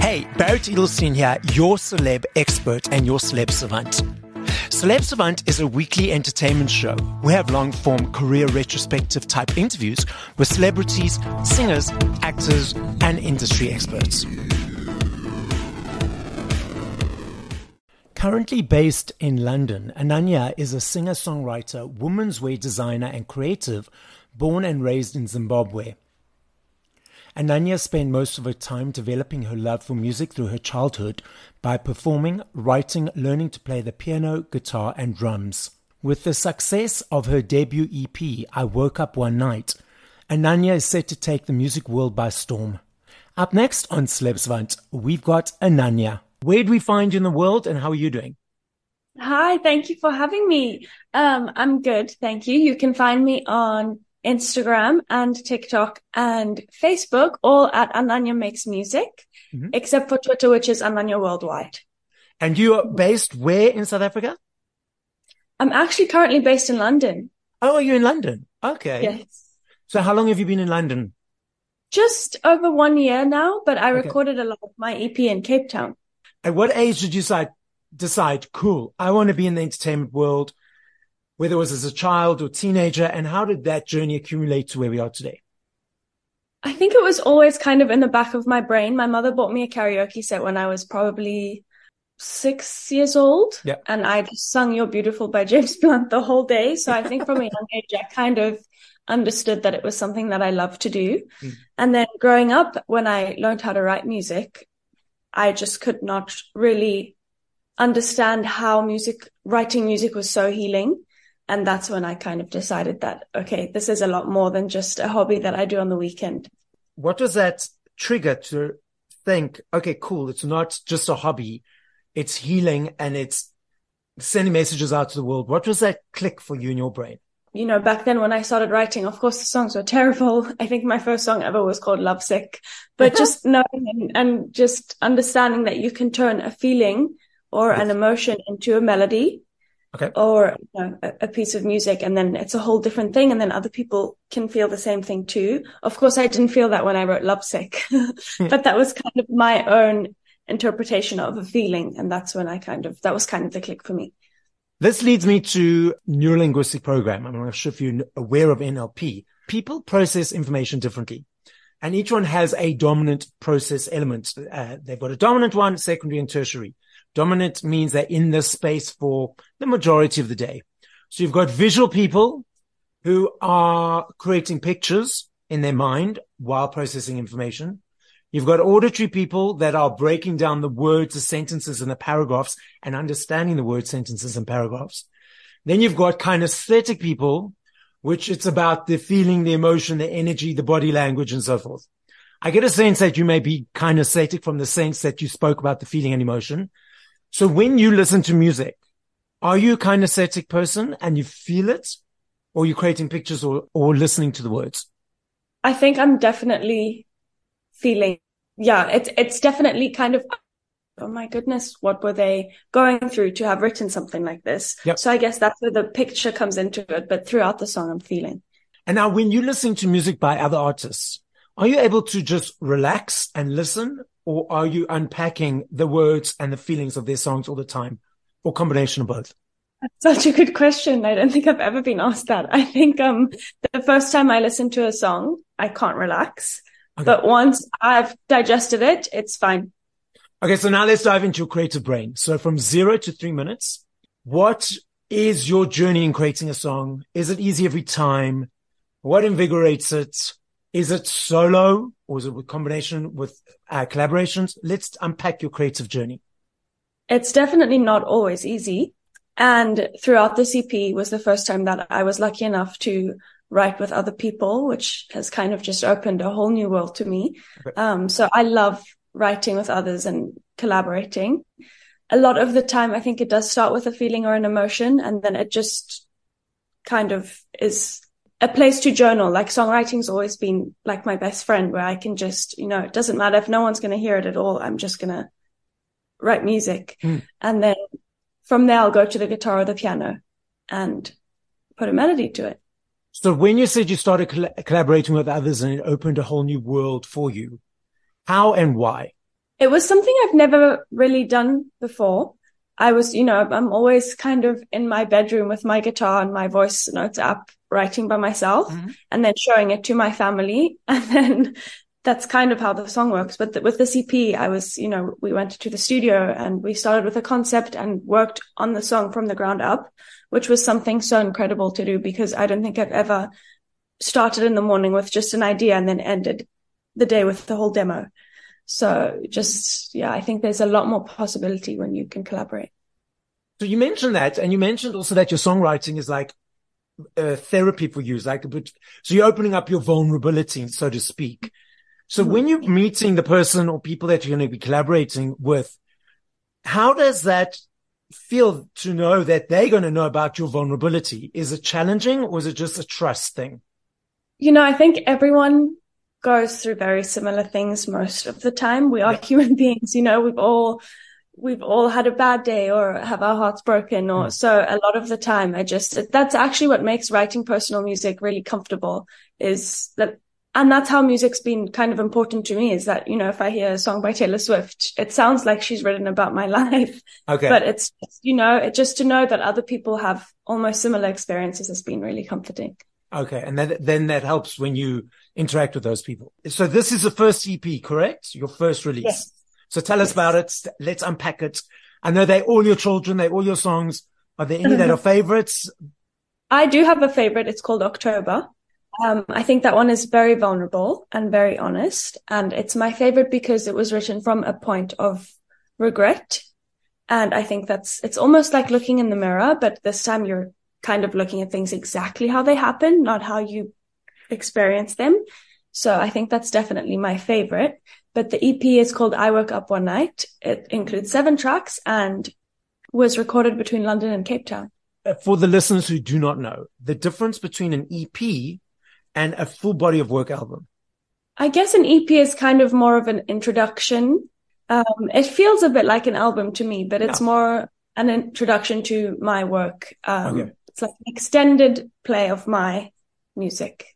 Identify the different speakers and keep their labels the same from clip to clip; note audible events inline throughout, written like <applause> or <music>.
Speaker 1: Hey, Barrett Edelstein here, your celeb expert and your celeb savant. Celeb Savant is a weekly entertainment show. We have long form career retrospective type interviews with celebrities, singers, actors, and industry experts. Currently based in London, Ananya is a singer songwriter, women's wear designer, and creative born and raised in Zimbabwe. Ananya spent most of her time developing her love for music through her childhood by performing, writing, learning to play the piano, guitar, and drums. With the success of her debut EP, I Woke Up One Night, Ananya is set to take the music world by storm. Up next on Celeb we've got Ananya. Where do we find you in the world and how are you doing?
Speaker 2: Hi, thank you for having me. Um, I'm good, thank you. You can find me on Instagram and TikTok and Facebook, all at Ananya Makes Music, mm-hmm. except for Twitter, which is Ananya Worldwide.
Speaker 1: And you are based where in South Africa?
Speaker 2: I'm actually currently based in London.
Speaker 1: Oh, are you in London? Okay.
Speaker 2: Yes.
Speaker 1: So how long have you been in London?
Speaker 2: Just over one year now, but I okay. recorded a lot of my EP in Cape Town.
Speaker 1: At what age did you decide, decide, cool, I want to be in the entertainment world? Whether it was as a child or teenager, and how did that journey accumulate to where we are today?
Speaker 2: I think it was always kind of in the back of my brain. My mother bought me a karaoke set when I was probably six years old.
Speaker 1: Yeah.
Speaker 2: And I just sung You're Beautiful by James <laughs> Blunt the whole day. So I think from a young age, I kind of understood that it was something that I loved to do. Mm. And then growing up, when I learned how to write music, I just could not really understand how music, writing music was so healing and that's when I kind of decided that, okay, this is a lot more than just a hobby that I do on the weekend.
Speaker 1: What does that trigger to think, okay, cool. It's not just a hobby. It's healing and it's sending messages out to the world. What was that click for you in your brain?
Speaker 2: You know, back then when I started writing, of course the songs were terrible. <laughs> I think my first song ever was called Lovesick, but <laughs> just knowing and, and just understanding that you can turn a feeling or an emotion into a melody
Speaker 1: okay.
Speaker 2: or you know, a, a, piece of music and then it's a whole different thing and then other people can feel the same thing too of course i didn't feel that when i wrote lovesick <laughs> but that was kind of my own interpretation of a feeling and that's when i kind of that was kind of the click for me
Speaker 1: this leads me to neurolinguistic program i'm not sure if you're aware of nlp people process information differently and each one has a dominant process element. Uh, they've got a dominant one, secondary and tertiary. Dominant means they're in this space for the majority of the day. So you've got visual people who are creating pictures in their mind while processing information. You've got auditory people that are breaking down the words, the sentences and the paragraphs and understanding the word sentences and paragraphs. Then you've got kinesthetic people, which it's about the feeling, the emotion, the energy, the body language and so forth. I get a sense that you may be kinesthetic from the sense that you spoke about the feeling and emotion. So when you listen to music, are you a kinesthetic person and you feel it or you're you creating pictures or, or listening to the words?
Speaker 2: I think I'm definitely feeling, yeah, it's, it's definitely kind of, oh my goodness, what were they going through to have written something like this?
Speaker 1: Yep.
Speaker 2: So I guess that's where the picture comes into it. But throughout the song, I'm feeling.
Speaker 1: And now when you listen to music by other artists, are you able to just relax and listen or are you unpacking the words and the feelings of their songs all the time or combination of both?
Speaker 2: That's such a good question. I don't think I've ever been asked that. I think, um, the first time I listen to a song, I can't relax, okay. but once I've digested it, it's fine.
Speaker 1: Okay. So now let's dive into your creative brain. So from zero to three minutes, what is your journey in creating a song? Is it easy every time? What invigorates it? Is it solo or is it with combination with uh, collaborations? Let's unpack your creative journey.
Speaker 2: It's definitely not always easy. And throughout this EP was the first time that I was lucky enough to write with other people, which has kind of just opened a whole new world to me. Okay. Um, so I love writing with others and collaborating. A lot of the time, I think it does start with a feeling or an emotion, and then it just kind of is a place to journal. Like songwriting's always been like my best friend where I can just, you know, it doesn't matter if no one's going to hear it at all. I'm just going to write music. Mm. And then from there, I'll go to the guitar or the piano and put a melody to it.
Speaker 1: So when you said you started coll- collaborating with others and it opened a whole new world for you, how and why?
Speaker 2: It was something I've never really done before. I was, you know, I'm always kind of in my bedroom with my guitar and my voice notes app writing by myself mm-hmm. and then showing it to my family. <laughs> And then that's kind of how the song works. But with the EP, I was, you know, we went to the studio and we started with a concept and worked on the song from the ground up which was something so incredible to do because I don't think I've ever started in the morning with just an idea and then ended the day with the whole demo. So just, yeah, I think there's a lot more possibility when you can collaborate.
Speaker 1: So you mentioned that, and you mentioned also that your songwriting is like uh, therapy for you, like, but so you're opening up your vulnerability, so to speak. So mm-hmm. when you're meeting the person or people that you're going to be collaborating with, how does that feel to know that they're going to know about your vulnerability? Is it challenging or is it just a trust thing?
Speaker 2: You know, I think everyone goes through very similar things most of the time. We are yeah. human <laughs> beings, you know, we've all, we've all had a bad day or have our hearts broken or mm. so a lot of the time I just, that's actually what makes writing personal music really comfortable is that and that's how music's been kind of important to me is that, you know, if I hear a song by Taylor Swift, it sounds like she's written about my <laughs> life.
Speaker 1: Okay.
Speaker 2: But it's, you know, it just to know that other people have almost similar experiences has been really comforting.
Speaker 1: Okay. And then, then that helps when you interact with those people. So this is the first EP, correct? Your first release.
Speaker 2: Yes.
Speaker 1: So tell us about it. Let's unpack it. I know they're all your children. They're all your songs. Are there any that are favorites?
Speaker 2: I do have a favorite. It's called October. Um, I think that one is very vulnerable and very honest. And it's my favorite because it was written from a point of regret. And I think that's, it's almost like looking in the mirror, but this time you're kind of looking at things exactly how they happen, not how you experience them. So I think that's definitely my favorite. But the EP is called I Woke Up One Night. It includes seven tracks and was recorded between London and Cape Town.
Speaker 1: Uh, for the listeners who do not know, the difference between an EP and a full body of work album?
Speaker 2: I guess an EP is kind of more of an introduction. Um, it feels a bit like an album to me, but it's more an introduction to my work. Um, okay. it's like an extended play of my music.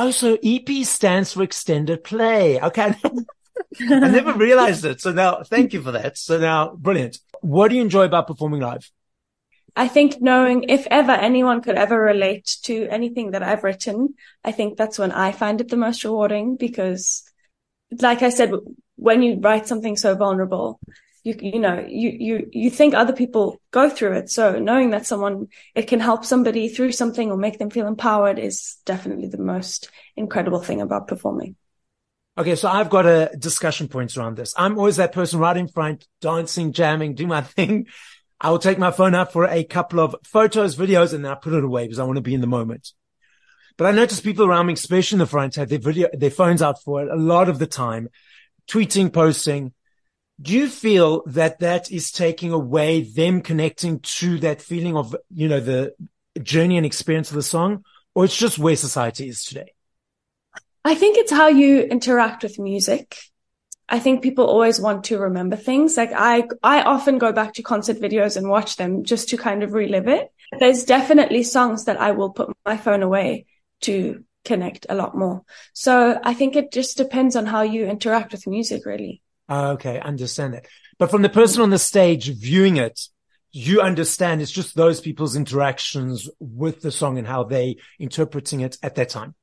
Speaker 1: Oh, so EP stands for extended play. Okay. <laughs> I never realized it. So now thank you for that. So now brilliant. What do you enjoy about performing live?
Speaker 2: I think knowing if ever anyone could ever relate to anything that I've written, I think that's when I find it the most rewarding because like I said, when you write something so vulnerable, you, you know, you, you, you think other people go through it. So knowing that someone, it can help somebody through something or make them feel empowered is definitely the most incredible thing about performing.
Speaker 1: Okay. So I've got a discussion points around this. I'm always that person right in front, dancing, jamming, do my <laughs> thing. I will take my phone out for a couple of photos, videos, and then I put it away because I want to be in the moment. But I notice people around me, especially in the front, have their video, their phones out for it a lot of the time, tweeting, posting. Do you feel that that is taking away them connecting to that feeling of, you know, the journey and experience of the song, or it's just where society is today?
Speaker 2: I think it's how you interact with music. I think people always want to remember things. Like I, I often go back to concert videos and watch them just to kind of relive it. There's definitely songs that I will put my phone away to connect a lot more. So I think it just depends on how you interact with music, really.
Speaker 1: Okay. Understand that. But from the person on the stage viewing it, you understand it's just those people's interactions with the song and how they interpreting it at that time.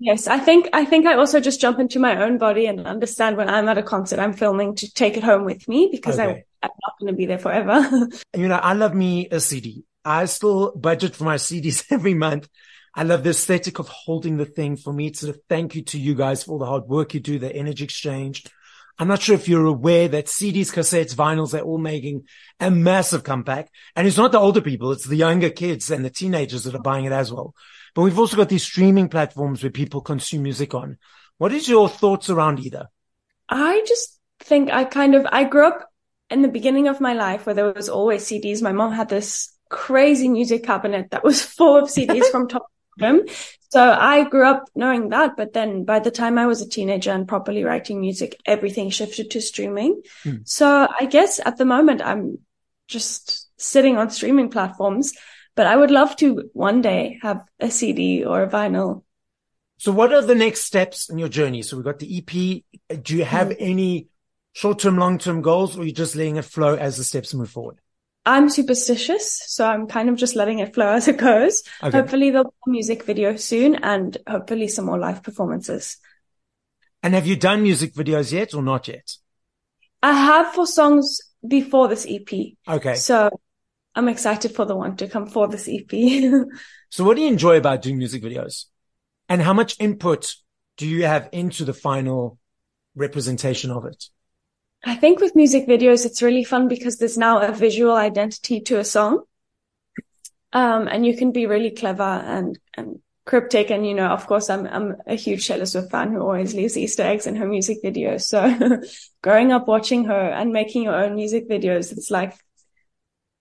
Speaker 2: Yes, I think I think I also just jump into my own body and understand when I'm at a concert, I'm filming to take it home with me because okay. I, I'm not going to be there forever. <laughs>
Speaker 1: you know, I love me a CD. I still budget for my <laughs> CDs every month. I love the aesthetic of holding the thing. For me, it's a thank you to you guys for all the hard work you do, the energy exchange. I'm not sure if you're aware that CDs, cassettes, vinyls, they're all making a massive comeback. And it's not the older people. It's the younger kids and the teenagers that are buying it as well. But we've also got these streaming platforms where people consume music on. What is your thoughts around either?
Speaker 2: I just think I kind of, I grew up in the beginning of my life where there was always CDs. My mom had this crazy music cabinet that was full of CDs <laughs> from top So I grew up knowing that. But then by the time I was a teenager and properly writing music, everything shifted to streaming. Hmm. So I guess at the moment I'm just sitting on streaming platforms but I would love to one day have a CD or a vinyl.
Speaker 1: So what are the next steps in your journey? So we've got the EP. Do you have mm-hmm. any short-term, long-term goals or are you just letting it flow as the steps move forward?
Speaker 2: I'm superstitious, so I'm kind of just letting it flow as it goes. Okay. Hopefully there'll be a music video soon and hopefully some more live performances.
Speaker 1: And have you done music videos yet or not yet?
Speaker 2: I have for songs before this EP.
Speaker 1: Okay.
Speaker 2: So I'm excited for the one to come for this EP. <laughs>
Speaker 1: so what do you enjoy about doing music videos? And how much input do you have into the final representation of it?
Speaker 2: I think with music videos, it's really fun because there's now a visual identity to a song. Um, and you can be really clever and, and cryptic. And, you know, of course, I'm, I'm a huge Taylor Swift fan who always leaves Easter eggs in her music videos. So <laughs> growing up watching her and making your own music videos, it's like,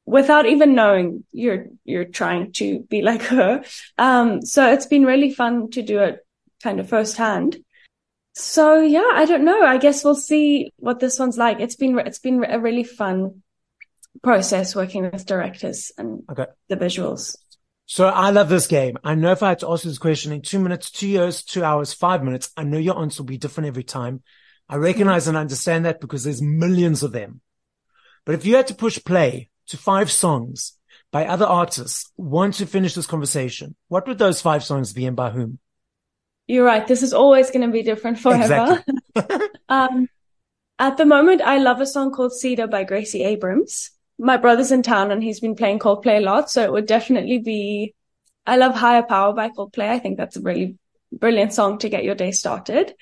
Speaker 2: without even knowing you're, you're trying to be like her. Um, so it's been really fun to do it kind of firsthand. So yeah, I don't know. I guess we'll see what this one's like. It's been, it's been a really fun process working with directors and okay. the visuals.
Speaker 1: So I love this game. I know if I had to ask you this question in two minutes, two years, two hours, five minutes, I know your answer will be different every time. I recognize mm-hmm. and understand that because there's millions of them. But if you had to push play to five songs by other artists, want to finish this conversation, what would those five songs be and by whom?
Speaker 2: You're right. This is always going to be different forever. Exactly. <laughs> <laughs> um, at the moment, I love a song called Cedar by Gracie Abrams my brother's in town and he's been playing Coldplay a lot. So it would definitely be, I love Higher Power by Coldplay. I think that's a really brilliant song to get your day started.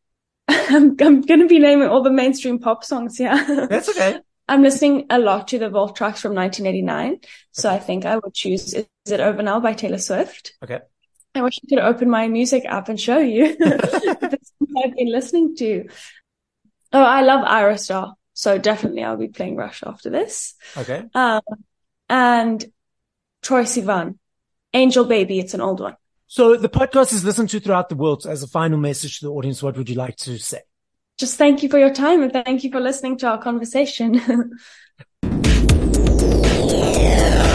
Speaker 2: <laughs> I'm, I'm going to be naming all the mainstream pop songs.
Speaker 1: Yeah. That's okay.
Speaker 2: I'm listening a lot to the Vault tracks from 1989. Okay. So I think I would choose Is It Over Now by Taylor Swift.
Speaker 1: Okay.
Speaker 2: I wish I could open my music app and show you <laughs> the I've been listening to. Oh, I love Ayra Starr. So definitely I'll be playing Rush after this.
Speaker 1: Okay.
Speaker 2: Um, and Troye Sivan, Angel Baby. It's an old one.
Speaker 1: So the podcast is listened to throughout the world. So as a final message to the audience, what would you like to say?
Speaker 2: Just thank you for your time and thank you for listening to our conversation. <laughs>